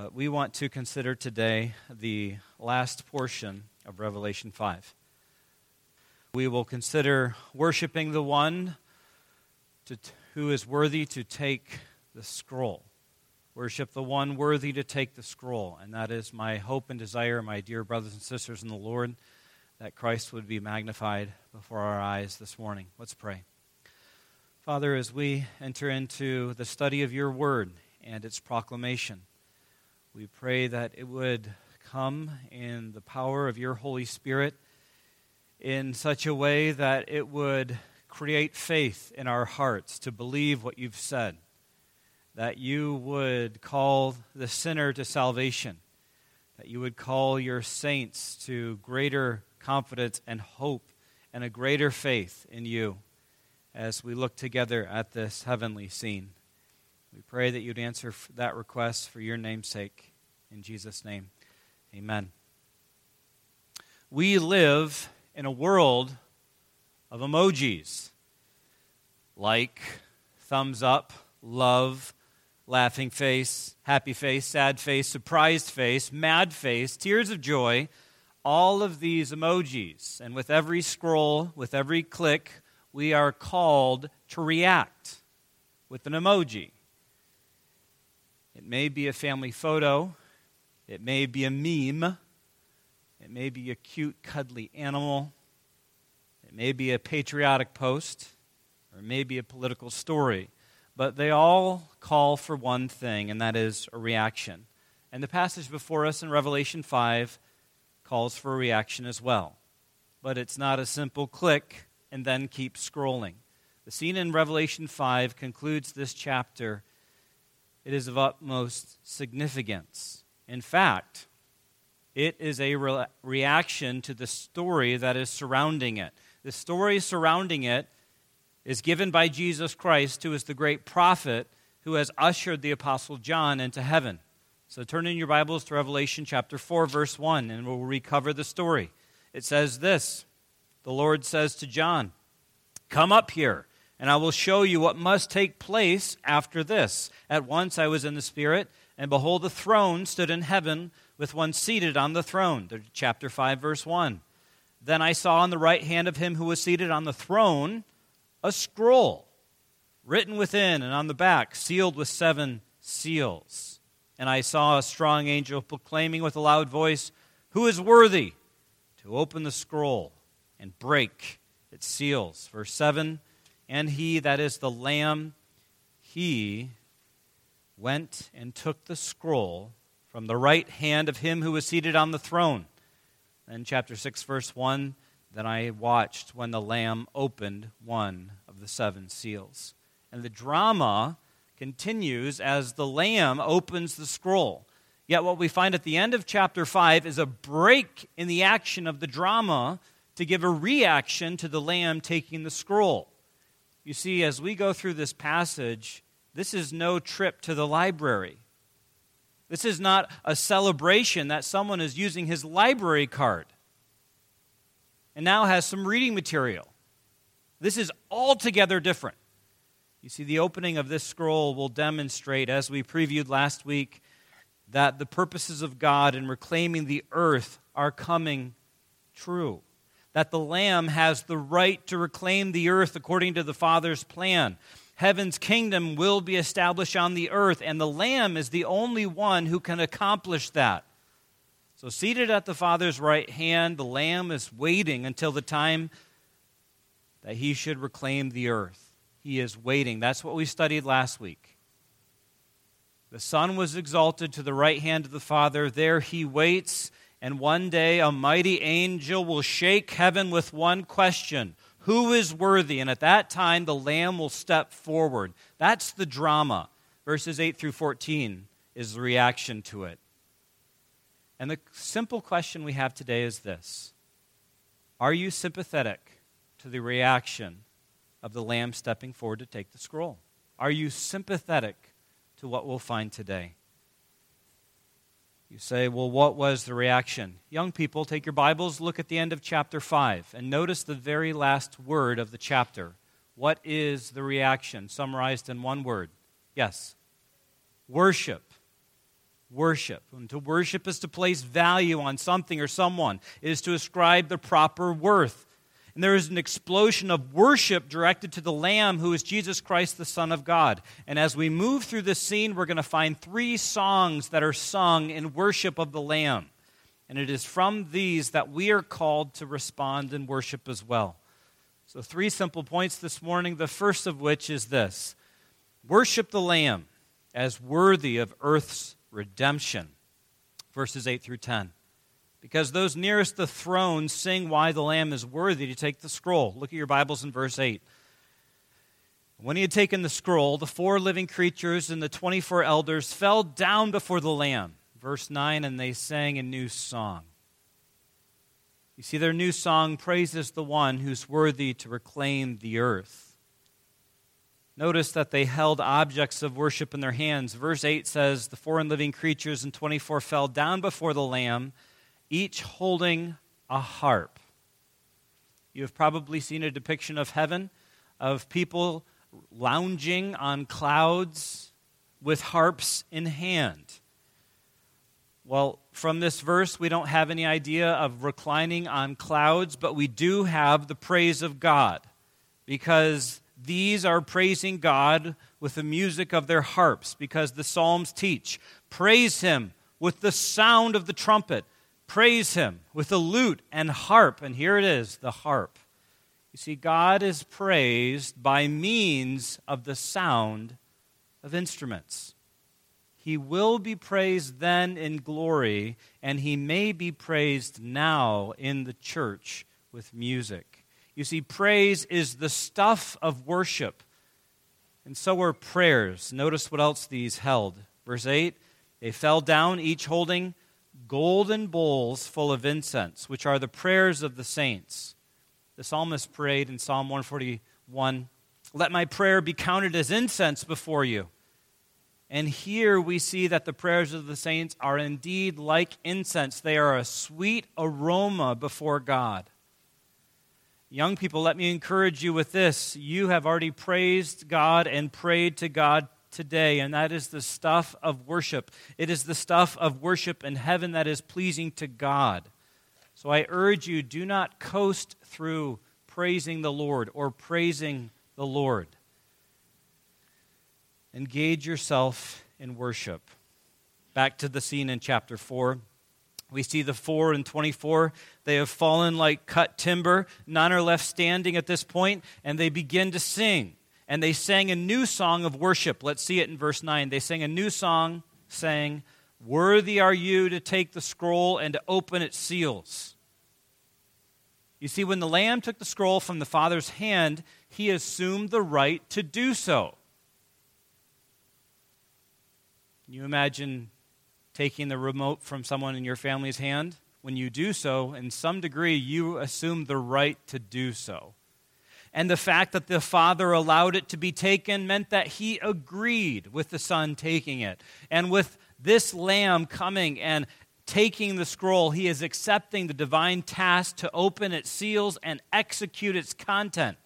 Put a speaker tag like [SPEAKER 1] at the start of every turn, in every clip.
[SPEAKER 1] But we want to consider today the last portion of Revelation 5. We will consider worshiping the one to, who is worthy to take the scroll. Worship the one worthy to take the scroll. And that is my hope and desire, my dear brothers and sisters in the Lord, that Christ would be magnified before our eyes this morning. Let's pray. Father, as we enter into the study of your word and its proclamation, we pray that it would come in the power of your Holy Spirit in such a way that it would create faith in our hearts to believe what you've said, that you would call the sinner to salvation, that you would call your saints to greater confidence and hope and a greater faith in you as we look together at this heavenly scene. We pray that you'd answer that request for your name's sake. In Jesus' name, amen. We live in a world of emojis like thumbs up, love, laughing face, happy face, sad face, surprised face, mad face, tears of joy, all of these emojis. And with every scroll, with every click, we are called to react with an emoji. It may be a family photo, it may be a meme, it may be a cute, cuddly animal, it may be a patriotic post, or it may be a political story. But they all call for one thing, and that is a reaction. And the passage before us in Revelation 5 calls for a reaction as well. But it's not a simple click and then keep scrolling. The scene in Revelation 5 concludes this chapter. It is of utmost significance. In fact, it is a re- reaction to the story that is surrounding it. The story surrounding it is given by Jesus Christ, who is the great prophet who has ushered the Apostle John into heaven. So turn in your Bibles to Revelation chapter 4, verse 1, and we'll recover the story. It says this the Lord says to John, Come up here, and I will show you what must take place after this. At once I was in the Spirit, and behold, the throne stood in heaven with one seated on the throne. Chapter 5, verse 1. Then I saw on the right hand of him who was seated on the throne a scroll written within and on the back, sealed with seven seals. And I saw a strong angel proclaiming with a loud voice, Who is worthy to open the scroll and break its seals. Verse 7 And he, that is the Lamb, he went and took the scroll from the right hand of him who was seated on the throne. Then, chapter 6, verse 1 Then I watched when the Lamb opened one of the seven seals. And the drama continues as the Lamb opens the scroll. Yet, what we find at the end of chapter 5 is a break in the action of the drama to give a reaction to the lamb taking the scroll. You see, as we go through this passage, this is no trip to the library. This is not a celebration that someone is using his library card and now has some reading material. This is altogether different. You see, the opening of this scroll will demonstrate, as we previewed last week, that the purposes of God in reclaiming the earth are coming true that the Lamb has the right to reclaim the earth according to the Father's plan. Heaven's kingdom will be established on the earth, and the Lamb is the only one who can accomplish that. So, seated at the Father's right hand, the Lamb is waiting until the time that he should reclaim the earth. He is waiting. That's what we studied last week. The Son was exalted to the right hand of the Father. There he waits and one day a mighty angel will shake heaven with one question Who is worthy? And at that time, the Lamb will step forward. That's the drama. Verses 8 through 14 is the reaction to it. And the simple question we have today is this Are you sympathetic to the reaction of the Lamb stepping forward to take the scroll? Are you sympathetic to what we'll find today? You say, well, what was the reaction? Young people, take your Bibles, look at the end of chapter 5, and notice the very last word of the chapter. What is the reaction? Summarized in one word. Yes. Worship. worship. And to worship is to place value on something or someone, it is to ascribe the proper worth. And there is an explosion of worship directed to the Lamb, who is Jesus Christ, the Son of God. And as we move through this scene, we're going to find three songs that are sung in worship of the Lamb. And it is from these that we are called to respond in worship as well. So, three simple points this morning. The first of which is this worship the Lamb as worthy of earth's redemption. Verses 8 through 10. Because those nearest the throne sing why the Lamb is worthy to take the scroll. Look at your Bibles in verse 8. When he had taken the scroll, the four living creatures and the 24 elders fell down before the Lamb. Verse 9, and they sang a new song. You see, their new song praises the one who's worthy to reclaim the earth. Notice that they held objects of worship in their hands. Verse 8 says, The four living creatures and 24 fell down before the Lamb, each holding a harp. You have probably seen a depiction of heaven, of people lounging on clouds with harps in hand. Well, from this verse, we don't have any idea of reclining on clouds, but we do have the praise of God because these are praising God with the music of their harps, because the Psalms teach praise Him with the sound of the trumpet, praise Him with the lute and harp. And here it is the harp. You see, God is praised by means of the sound of instruments. He will be praised then in glory, and he may be praised now in the church with music. You see, praise is the stuff of worship, and so are prayers. Notice what else these held. Verse 8 They fell down, each holding golden bowls full of incense, which are the prayers of the saints. The psalmist prayed in Psalm 141 Let my prayer be counted as incense before you. And here we see that the prayers of the saints are indeed like incense. They are a sweet aroma before God. Young people, let me encourage you with this. You have already praised God and prayed to God today, and that is the stuff of worship. It is the stuff of worship in heaven that is pleasing to God. So I urge you do not coast through praising the Lord or praising the Lord. Engage yourself in worship. Back to the scene in chapter 4. We see the 4 and 24. They have fallen like cut timber. None are left standing at this point, and they begin to sing. And they sang a new song of worship. Let's see it in verse 9. They sang a new song, saying, Worthy are you to take the scroll and to open its seals. You see, when the Lamb took the scroll from the Father's hand, he assumed the right to do so. Can you imagine taking the remote from someone in your family's hand, when you do so, in some degree, you assume the right to do so. And the fact that the Father allowed it to be taken meant that He agreed with the Son taking it. And with this Lamb coming and taking the scroll, He is accepting the divine task to open its seals and execute its content.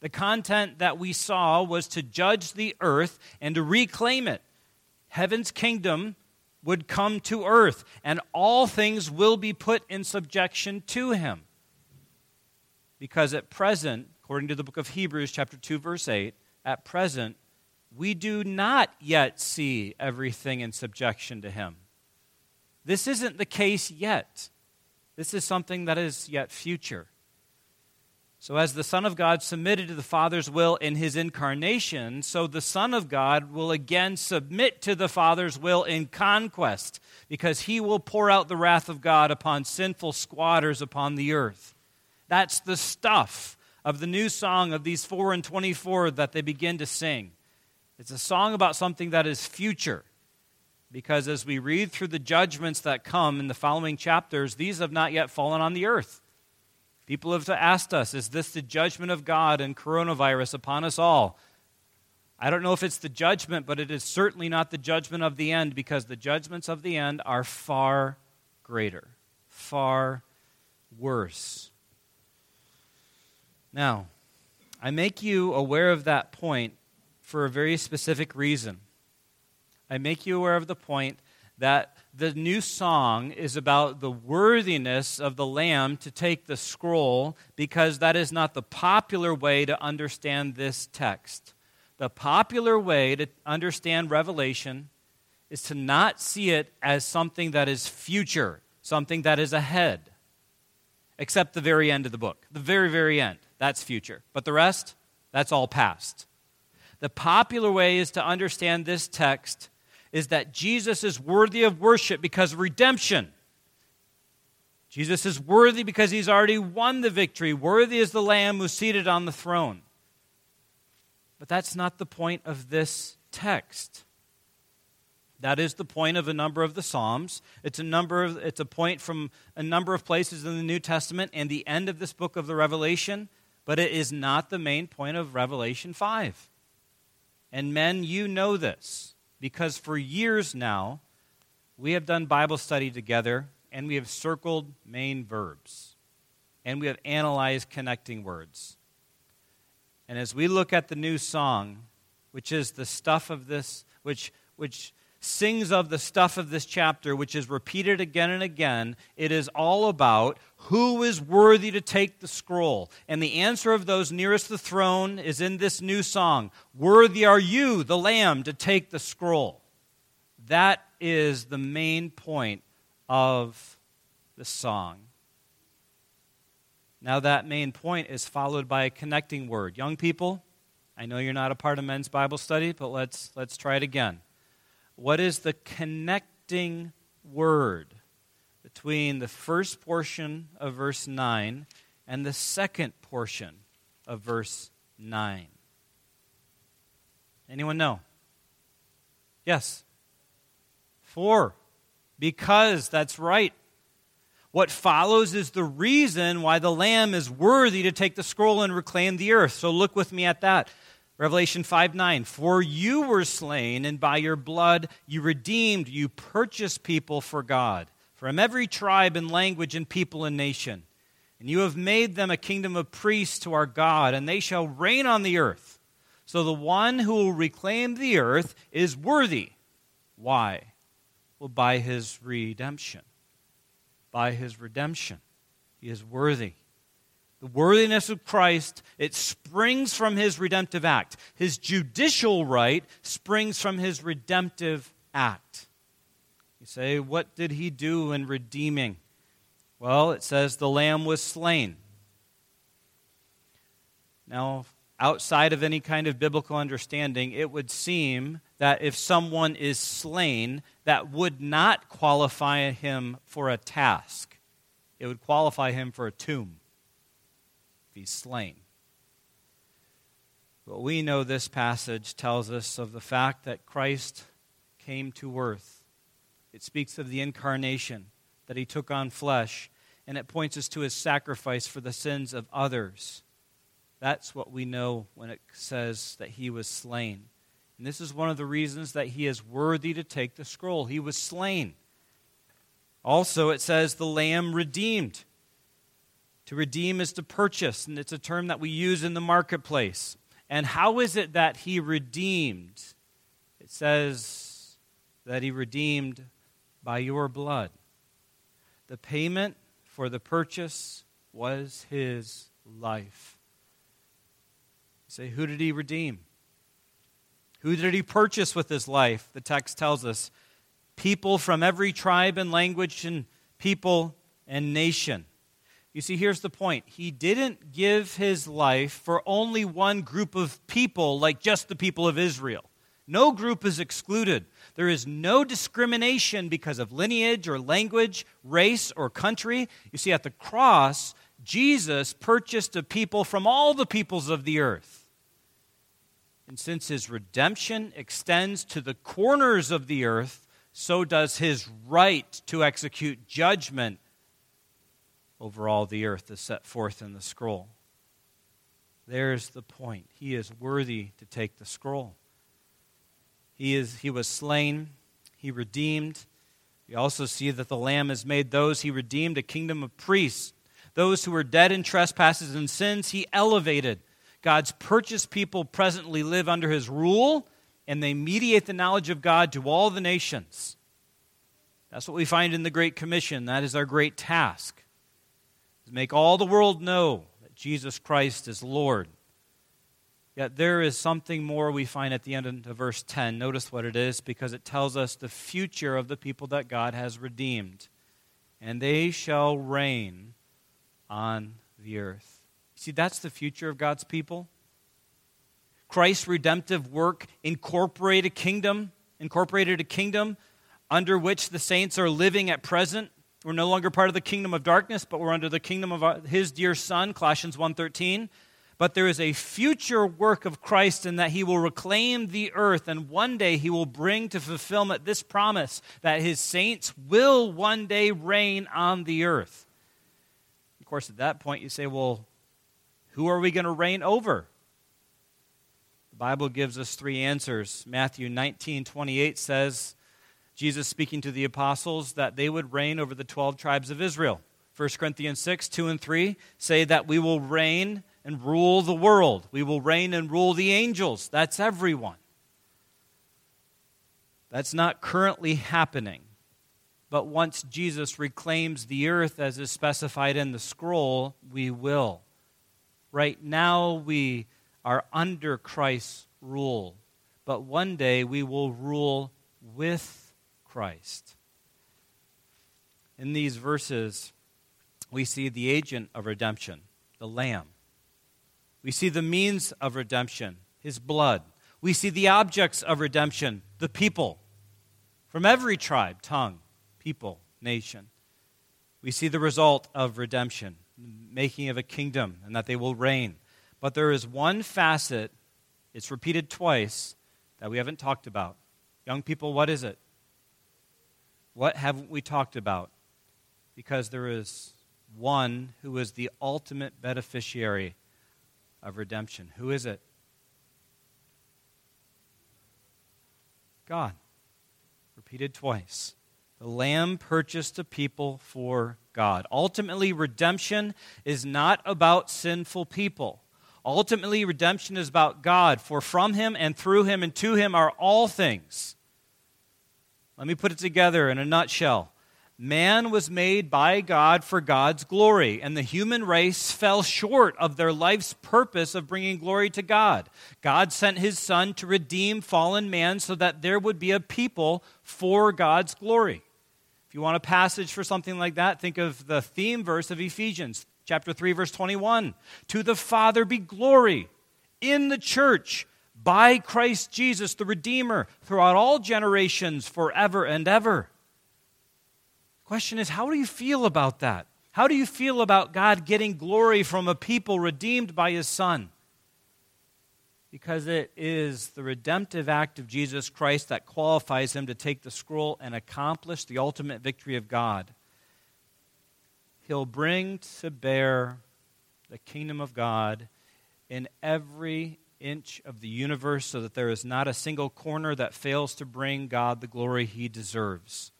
[SPEAKER 1] The content that we saw was to judge the earth and to reclaim it. Heaven's kingdom would come to earth, and all things will be put in subjection to him. Because at present, according to the book of Hebrews, chapter 2, verse 8, at present, we do not yet see everything in subjection to him. This isn't the case yet. This is something that is yet future. So, as the Son of God submitted to the Father's will in his incarnation, so the Son of God will again submit to the Father's will in conquest, because he will pour out the wrath of God upon sinful squatters upon the earth. That's the stuff of the new song of these 4 and 24 that they begin to sing. It's a song about something that is future, because as we read through the judgments that come in the following chapters, these have not yet fallen on the earth. People have asked us, is this the judgment of God and coronavirus upon us all? I don't know if it's the judgment, but it is certainly not the judgment of the end because the judgments of the end are far greater, far worse. Now, I make you aware of that point for a very specific reason. I make you aware of the point that the new song is about the worthiness of the Lamb to take the scroll because that is not the popular way to understand this text. The popular way to understand Revelation is to not see it as something that is future, something that is ahead, except the very end of the book. The very, very end. That's future. But the rest, that's all past. The popular way is to understand this text is that Jesus is worthy of worship because of redemption. Jesus is worthy because he's already won the victory. Worthy is the Lamb who's seated on the throne. But that's not the point of this text. That is the point of a number of the Psalms. It's a number of, it's a point from a number of places in the New Testament and the end of this book of the Revelation, but it is not the main point of Revelation 5. And men, you know this because for years now, we have done Bible study together and we have circled main verbs and we have analyzed connecting words. And as we look at the new song, which is the stuff of this, which, which sings of the stuff of this chapter, which is repeated again and again, it is all about who is worthy to take the scroll. And the answer of those nearest the throne is in this new song Worthy are you, the Lamb, to take the scroll. That is the main point of the song. Now, that main point is followed by a connecting word. Young people, I know you're not a part of men's Bible study, but let's, let's try it again. What is the connecting word? between the first portion of verse 9 and the second portion of verse 9? Anyone know? Yes. For. Because, that's right. What follows is the reason why the Lamb is worthy to take the scroll and reclaim the earth. So look with me at that. Revelation 5 9. For you were slain, and by your blood you redeemed, you purchased people for God from every tribe and language and people and nation. And you have made them a kingdom of priests to our God, and they shall reign on the earth. So the one who will reclaim the earth is worthy. Why? Well, by his redemption. By his redemption. He is worthy. The worthiness of Christ, it springs from his redemptive act. His judicial right springs from his redemptive act. You say, what did he do in redeeming? Well, it says the lamb was slain. Now, outside of any kind of biblical understanding, it would seem that if someone is slain, that would not qualify him for a task. It would qualify him for a tomb he's slain. But we know this passage tells us of the fact that Christ came to earth it speaks of the incarnation, that he took on flesh, and it points us to his sacrifice for the sins of others. That's what we know when it says that he was slain. And this is one of the reasons that he is worthy to take the scroll. He was slain. Also, it says the lamb redeemed. To redeem is to purchase, and it's a term that we use in the marketplace. And how is it that he redeemed? It says that he redeemed by your blood. The payment for the purchase was his life. Say, who did he redeem? Who did he purchase with his life? The text tells us people from every tribe and language and people and nation. You see, here's the point. He didn't give his life for only one group of people, like just the people of Israel. No group is excluded. There is no discrimination because of lineage or language, race or country. You see, at the cross, Jesus purchased a people from all the peoples of the earth. And since his redemption extends to the corners of the earth, so does his right to execute judgment over all the earth as set forth in the scroll. There's the point. He is worthy to take the scroll. He, is, he was slain, he redeemed. We also see that the Lamb has made those he redeemed a kingdom of priests. Those who were dead in trespasses and sins, he elevated. God's purchased people presently live under his rule, and they mediate the knowledge of God to all the nations. That's what we find in the Great Commission. That is our great task. To make all the world know that Jesus Christ is Lord. Yet there is something more we find at the end of verse 10. Notice what it is because it tells us the future of the people that God has redeemed. And they shall reign on the earth. See, that's the future of God's people. Christ's redemptive work incorporated a kingdom, incorporated a kingdom under which the saints are living at present. We're no longer part of the kingdom of darkness, but we're under the kingdom of uh, his dear son, Colossians 1:13 but there is a future work of Christ in that he will reclaim the earth, and one day he will bring to fulfillment this promise that his saints will one day reign on the earth. Of course, at that point, you say, well, who are we going to reign over? The Bible gives us three answers. Matthew 19 28 says, Jesus speaking to the apostles, that they would reign over the 12 tribes of Israel. 1 Corinthians 6 2 and 3 say that we will reign and rule the world. We will reign and rule the angels. That's everyone. That's not currently happening. But once Jesus reclaims the earth as is specified in the scroll, we will. Right now, we are under Christ's rule. But one day, we will rule with Christ. In these verses, we see the agent of redemption, the Lamb. We see the means of redemption, his blood. We see the objects of redemption, the people from every tribe, tongue, people, nation. We see the result of redemption, making of a kingdom, and that they will reign. But there is one facet, it's repeated twice, that we haven't talked about. Young people, what is it? What haven't we talked about? Because there is one who is the ultimate beneficiary of redemption. Who is it? God. Repeated twice. The Lamb purchased a people for God. Ultimately, redemption is not about sinful people. Ultimately, redemption is about God, for from Him and through Him and to Him are all things. Let me put it together in a nutshell. Man was made by God for God's glory, and the human race fell short of their life's purpose of bringing glory to God. God sent his Son to redeem fallen man so that there would be a people for God's glory. If you want a passage for something like that, think of the theme verse of Ephesians, chapter 3, verse 21. To the Father be glory in the church by Christ Jesus, the Redeemer, throughout all generations, forever and ever. Question is, how do you feel about that? How do you feel about God getting glory from a people redeemed by his Son? Because it is the redemptive act of Jesus Christ that qualifies him to take the scroll and accomplish the ultimate victory of God. He'll bring to bear the kingdom of God in every inch of the universe so that there is not a single corner that fails to bring God the glory he deserves.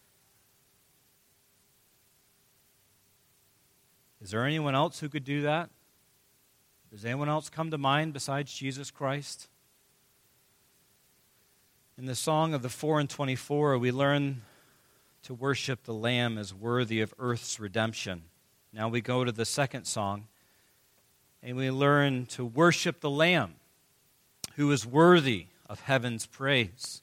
[SPEAKER 1] Is there anyone else who could do that? Does anyone else come to mind besides Jesus Christ? In the Song of the Four and Twenty Four, we learn to worship the Lamb as worthy of earth's redemption. Now we go to the second song, and we learn to worship the Lamb who is worthy of heaven's praise.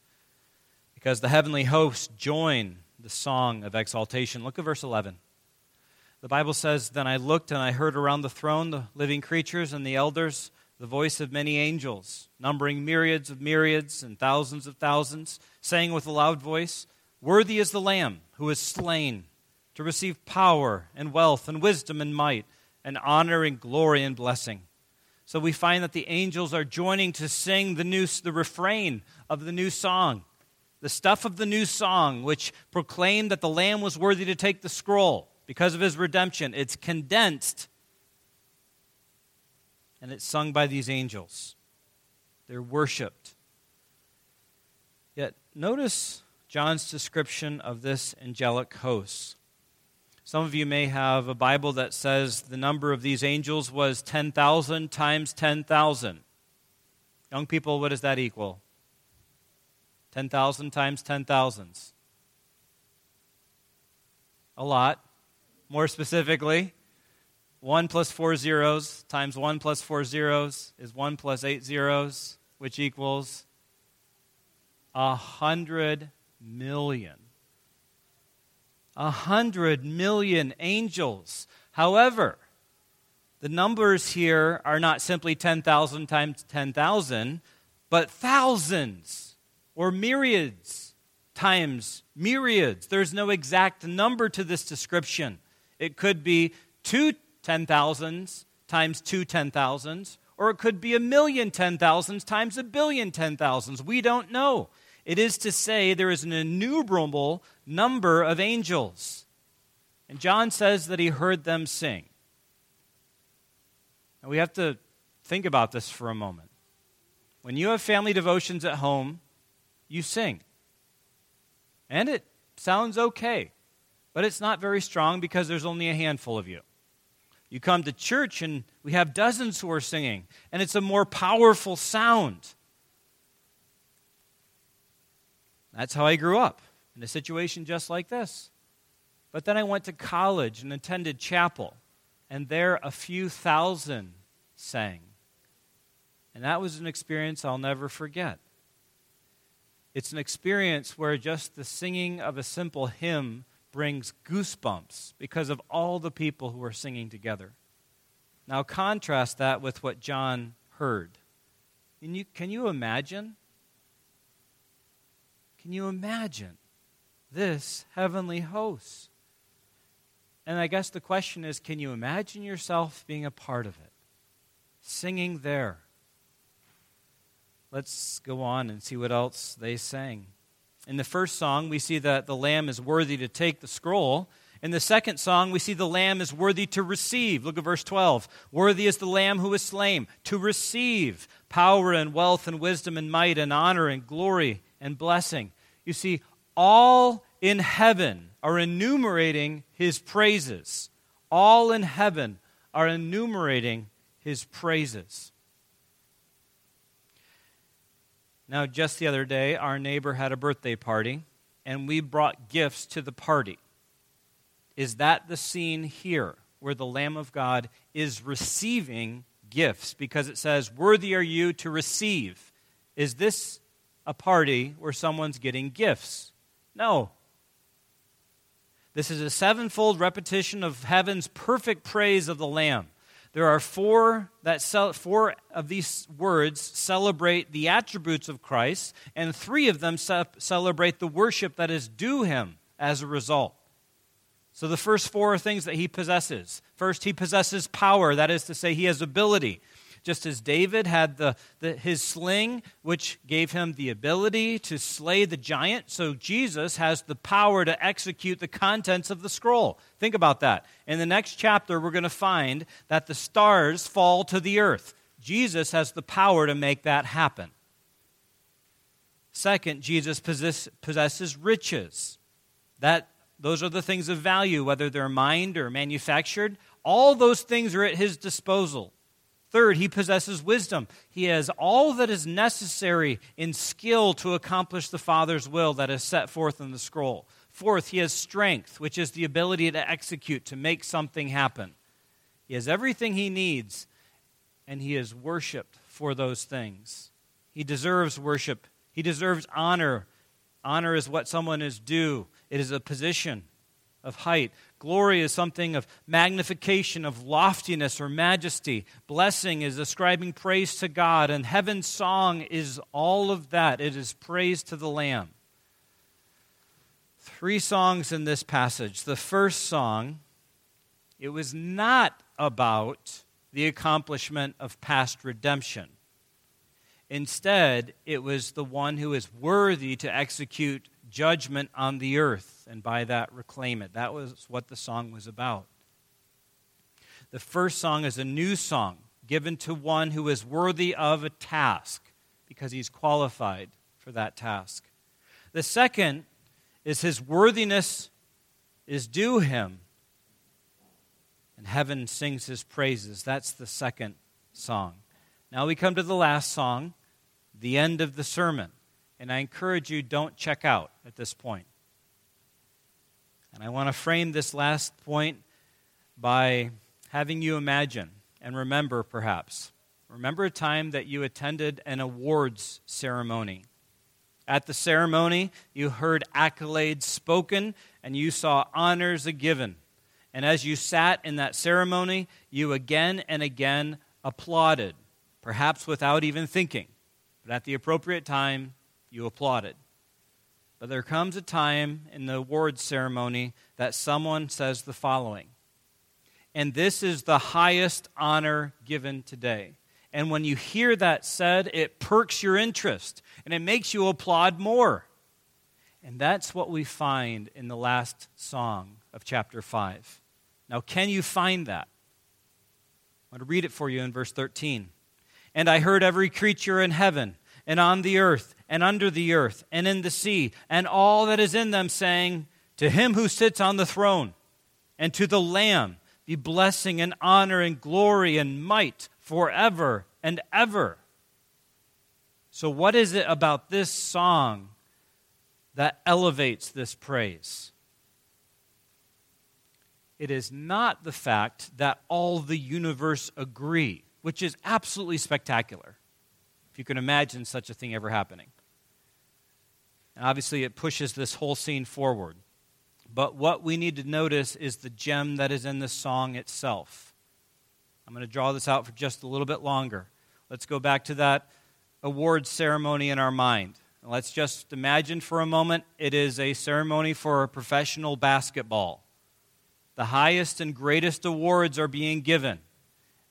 [SPEAKER 1] Because the heavenly hosts join the song of exaltation. Look at verse 11. The Bible says, Then I looked and I heard around the throne the living creatures and the elders, the voice of many angels, numbering myriads of myriads and thousands of thousands, saying with a loud voice, Worthy is the Lamb who is slain to receive power and wealth and wisdom and might and honor and glory and blessing. So we find that the angels are joining to sing the new the refrain of the new song, the stuff of the new song, which proclaimed that the Lamb was worthy to take the scroll because of his redemption. It's condensed and it's sung by these angels. They're worshiped. Yet, notice John's description of this angelic host. Some of you may have a Bible that says the number of these angels was 10,000 times 10,000. Young people, what does that equal? 10,000 times 10,000s. a lot. More specifically, 1 plus 4 zeros times 1 plus 4 zeros is 1 plus 8 zeros, which equals a hundred million. A hundred million angels. However, the numbers here are not simply 10,000 times 10,000, but thousands or myriads times myriads. There's no exact number to this description. It could be two 10,000s times two 10,000s, or it could be a million 10,000s times a billion 10,000s. We don't know. It is to say, there is an innumerable number of angels. And John says that he heard them sing. And we have to think about this for a moment. When you have family devotions at home, you sing. And it sounds okay, but it's not very strong because there's only a handful of you. You come to church and we have dozens who are singing, and it's a more powerful sound. That's how I grew up, in a situation just like this. But then I went to college and attended chapel, and there a few thousand sang. And that was an experience I'll never forget. It's an experience where just the singing of a simple hymn brings goosebumps because of all the people who are singing together. Now, contrast that with what John heard. Can you, can you imagine? Can you imagine this heavenly host? And I guess the question is can you imagine yourself being a part of it? Singing there. Let's go on and see what else they sang. In the first song, we see that the Lamb is worthy to take the scroll. In the second song, we see the Lamb is worthy to receive. Look at verse 12. Worthy is the Lamb who is slain to receive power and wealth and wisdom and might and honor and glory and blessing. You see, all in heaven are enumerating his praises. All in heaven are enumerating his praises. Now, just the other day, our neighbor had a birthday party, and we brought gifts to the party. Is that the scene here where the Lamb of God is receiving gifts? Because it says, Worthy are you to receive. Is this a party where someone's getting gifts? No. This is a sevenfold repetition of heaven's perfect praise of the Lamb. There are four that four of these words celebrate the attributes of Christ, and three of them celebrate the worship that is due him as a result. So the first four things that he possesses. First, he possesses power, that is to say, he has ability. Just as David had the, the, his sling, which gave him the ability to slay the giant, so Jesus has the power to execute the contents of the scroll. Think about that. In the next chapter, we're going to find that the stars fall to the earth. Jesus has the power to make that happen. Second, Jesus possess, possesses riches. That, those are the things of value, whether they're mined or manufactured. All those things are at his disposal. Third, he possesses wisdom. He has all that is necessary in skill to accomplish the Father's will that is set forth in the scroll. Fourth, he has strength, which is the ability to execute, to make something happen. He has everything he needs, and he is worshiped for those things. He deserves worship, he deserves honor. Honor is what someone is due, it is a position of height. Glory is something of magnification, of loftiness or majesty. Blessing is ascribing praise to God, and heaven's song is all of that. It is praise to the Lamb. Three songs in this passage. The first song, it was not about the accomplishment of past redemption. Instead, it was the one who is worthy to execute judgment on the earth and by that reclaim it. That was what the song was about. The first song is a new song given to one who is worthy of a task because he's qualified for that task. The second is his worthiness is due him. And heaven sings his praises. That's the second song. Now we come to the last song, the end of the sermon. And I encourage you, don't check out at this point. And I want to frame this last point by having you imagine and remember, perhaps. Remember a time that you attended an awards ceremony. At the ceremony, you heard accolades spoken and you saw honors given. And as you sat in that ceremony, you again and again applauded, perhaps without even thinking. But at the appropriate time, you applauded. But there comes a time in the awards ceremony that someone says the following And this is the highest honor given today. And when you hear that said, it perks your interest and it makes you applaud more. And that's what we find in the last song of chapter 5. Now, can you find that? I want to read it for you in verse 13. And I heard every creature in heaven and on the earth and under the earth and in the sea and all that is in them saying, To him who sits on the throne and to the Lamb be blessing and honor and glory and might forever and ever. So, what is it about this song that elevates this praise? It is not the fact that all the universe agree, which is absolutely spectacular, you can imagine such a thing ever happening. And obviously, it pushes this whole scene forward. But what we need to notice is the gem that is in the song itself. I'm going to draw this out for just a little bit longer. Let's go back to that award ceremony in our mind. Let's just imagine for a moment it is a ceremony for a professional basketball. The highest and greatest awards are being given.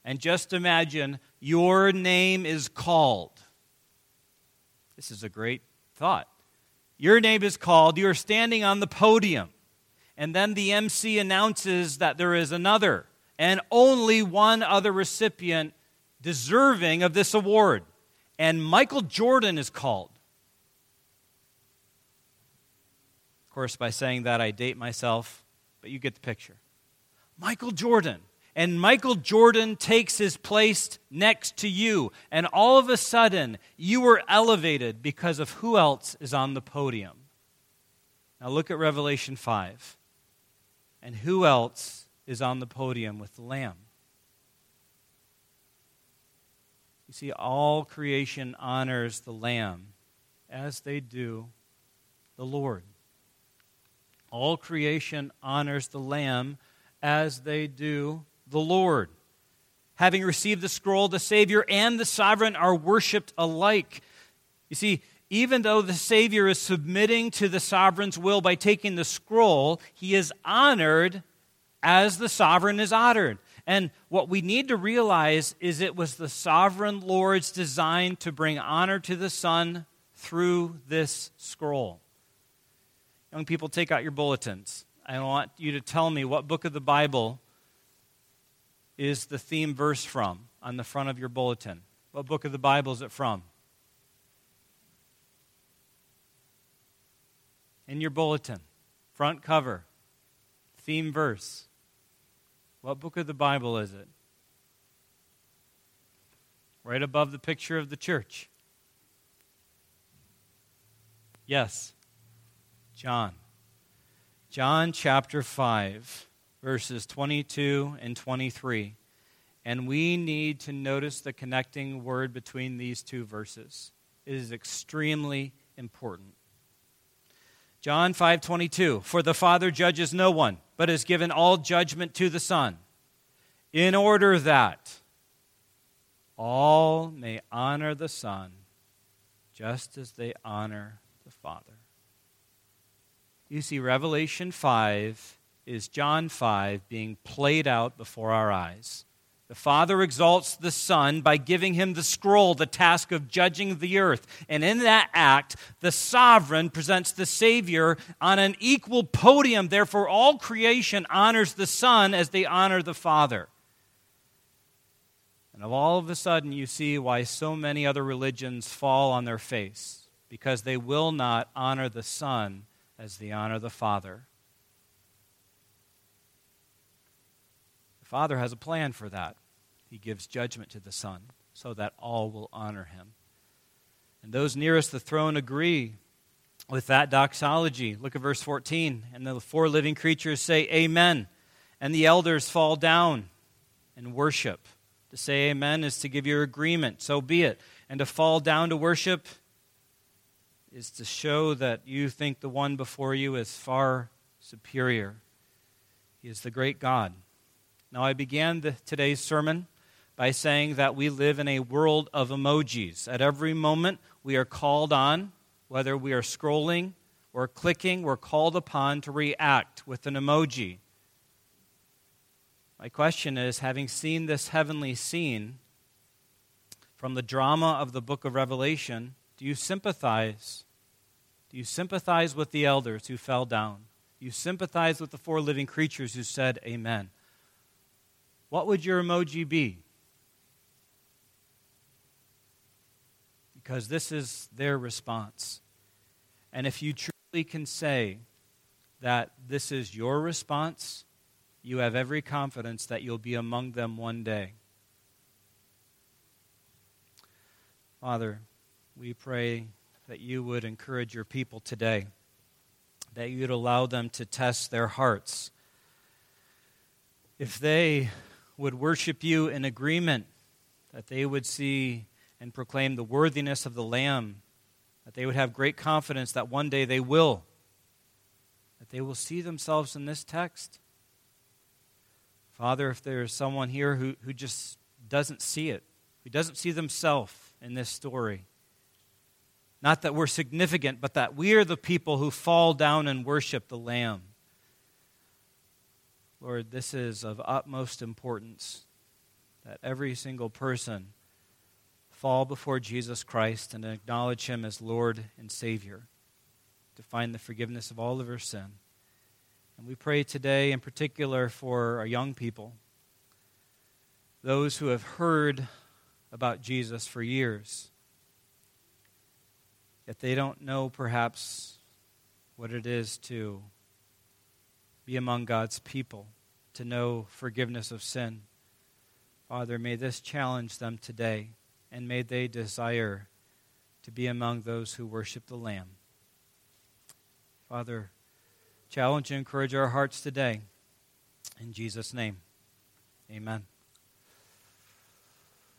[SPEAKER 1] And just imagine your name is called. This is a great thought. Your name is called, you are standing on the podium, and then the MC announces that there is another and only one other recipient deserving of this award. And Michael Jordan is called. Of course, by saying that, I date myself but you get the picture. Michael Jordan. And Michael Jordan takes his place next to you. And all of a sudden, you were elevated because of who else is on the podium. Now look at Revelation 5. And who else is on the podium with the Lamb? You see, all creation honors the Lamb as they do the Lord. All creation honors the Lamb as they do the Lord. Having received the scroll, the Savior and the sovereign are worshiped alike. You see, even though the Savior is submitting to the sovereign's will by taking the scroll, he is honored as the sovereign is honored. And what we need to realize is it was the sovereign Lord's design to bring honor to the Son through this scroll. Young people, take out your bulletins. I want you to tell me what book of the Bible is the theme verse from on the front of your bulletin. What book of the Bible is it from? In your bulletin, front cover, theme verse. What book of the Bible is it? Right above the picture of the church. Yes. John. John chapter 5, verses 22 and 23. And we need to notice the connecting word between these two verses. It is extremely important. John 5:22 For the Father judges no one, but has given all judgment to the Son, in order that all may honor the Son just as they honor the Father. You see, Revelation 5 is John 5 being played out before our eyes. The Father exalts the Son by giving him the scroll, the task of judging the earth. And in that act, the sovereign presents the Savior on an equal podium. Therefore, all creation honors the Son as they honor the Father. And all of a sudden, you see why so many other religions fall on their face because they will not honor the Son as they honor the Father. Father has a plan for that. He gives judgment to the Son so that all will honor him. And those nearest the throne agree with that doxology. Look at verse 14. And the four living creatures say, Amen. And the elders fall down and worship. To say amen is to give your agreement, so be it. And to fall down to worship is to show that you think the one before you is far superior. He is the great God. Now, I began the, today's sermon by saying that we live in a world of emojis. At every moment, we are called on, whether we are scrolling or clicking, we're called upon to react with an emoji. My question is having seen this heavenly scene from the drama of the book of Revelation, do you sympathize? Do you sympathize with the elders who fell down? Do you sympathize with the four living creatures who said, Amen? What would your emoji be? Because this is their response. And if you truly can say that this is your response, you have every confidence that you'll be among them one day. Father, we pray that you would encourage your people today, that you'd allow them to test their hearts. If they would worship you in agreement, that they would see and proclaim the worthiness of the Lamb, that they would have great confidence that one day they will, that they will see themselves in this text. Father, if there is someone here who, who just doesn't see it, who doesn't see themselves in this story, not that we're significant, but that we are the people who fall down and worship the Lamb. Lord, this is of utmost importance that every single person fall before Jesus Christ and acknowledge him as Lord and Savior to find the forgiveness of all of our sin. And we pray today, in particular, for our young people, those who have heard about Jesus for years Yet they don't know, perhaps, what it is to be among God's people, to know forgiveness of sin. Father, may this challenge them today, and may they desire to be among those who worship the Lamb. Father, challenge and encourage our hearts today. In Jesus' name, amen.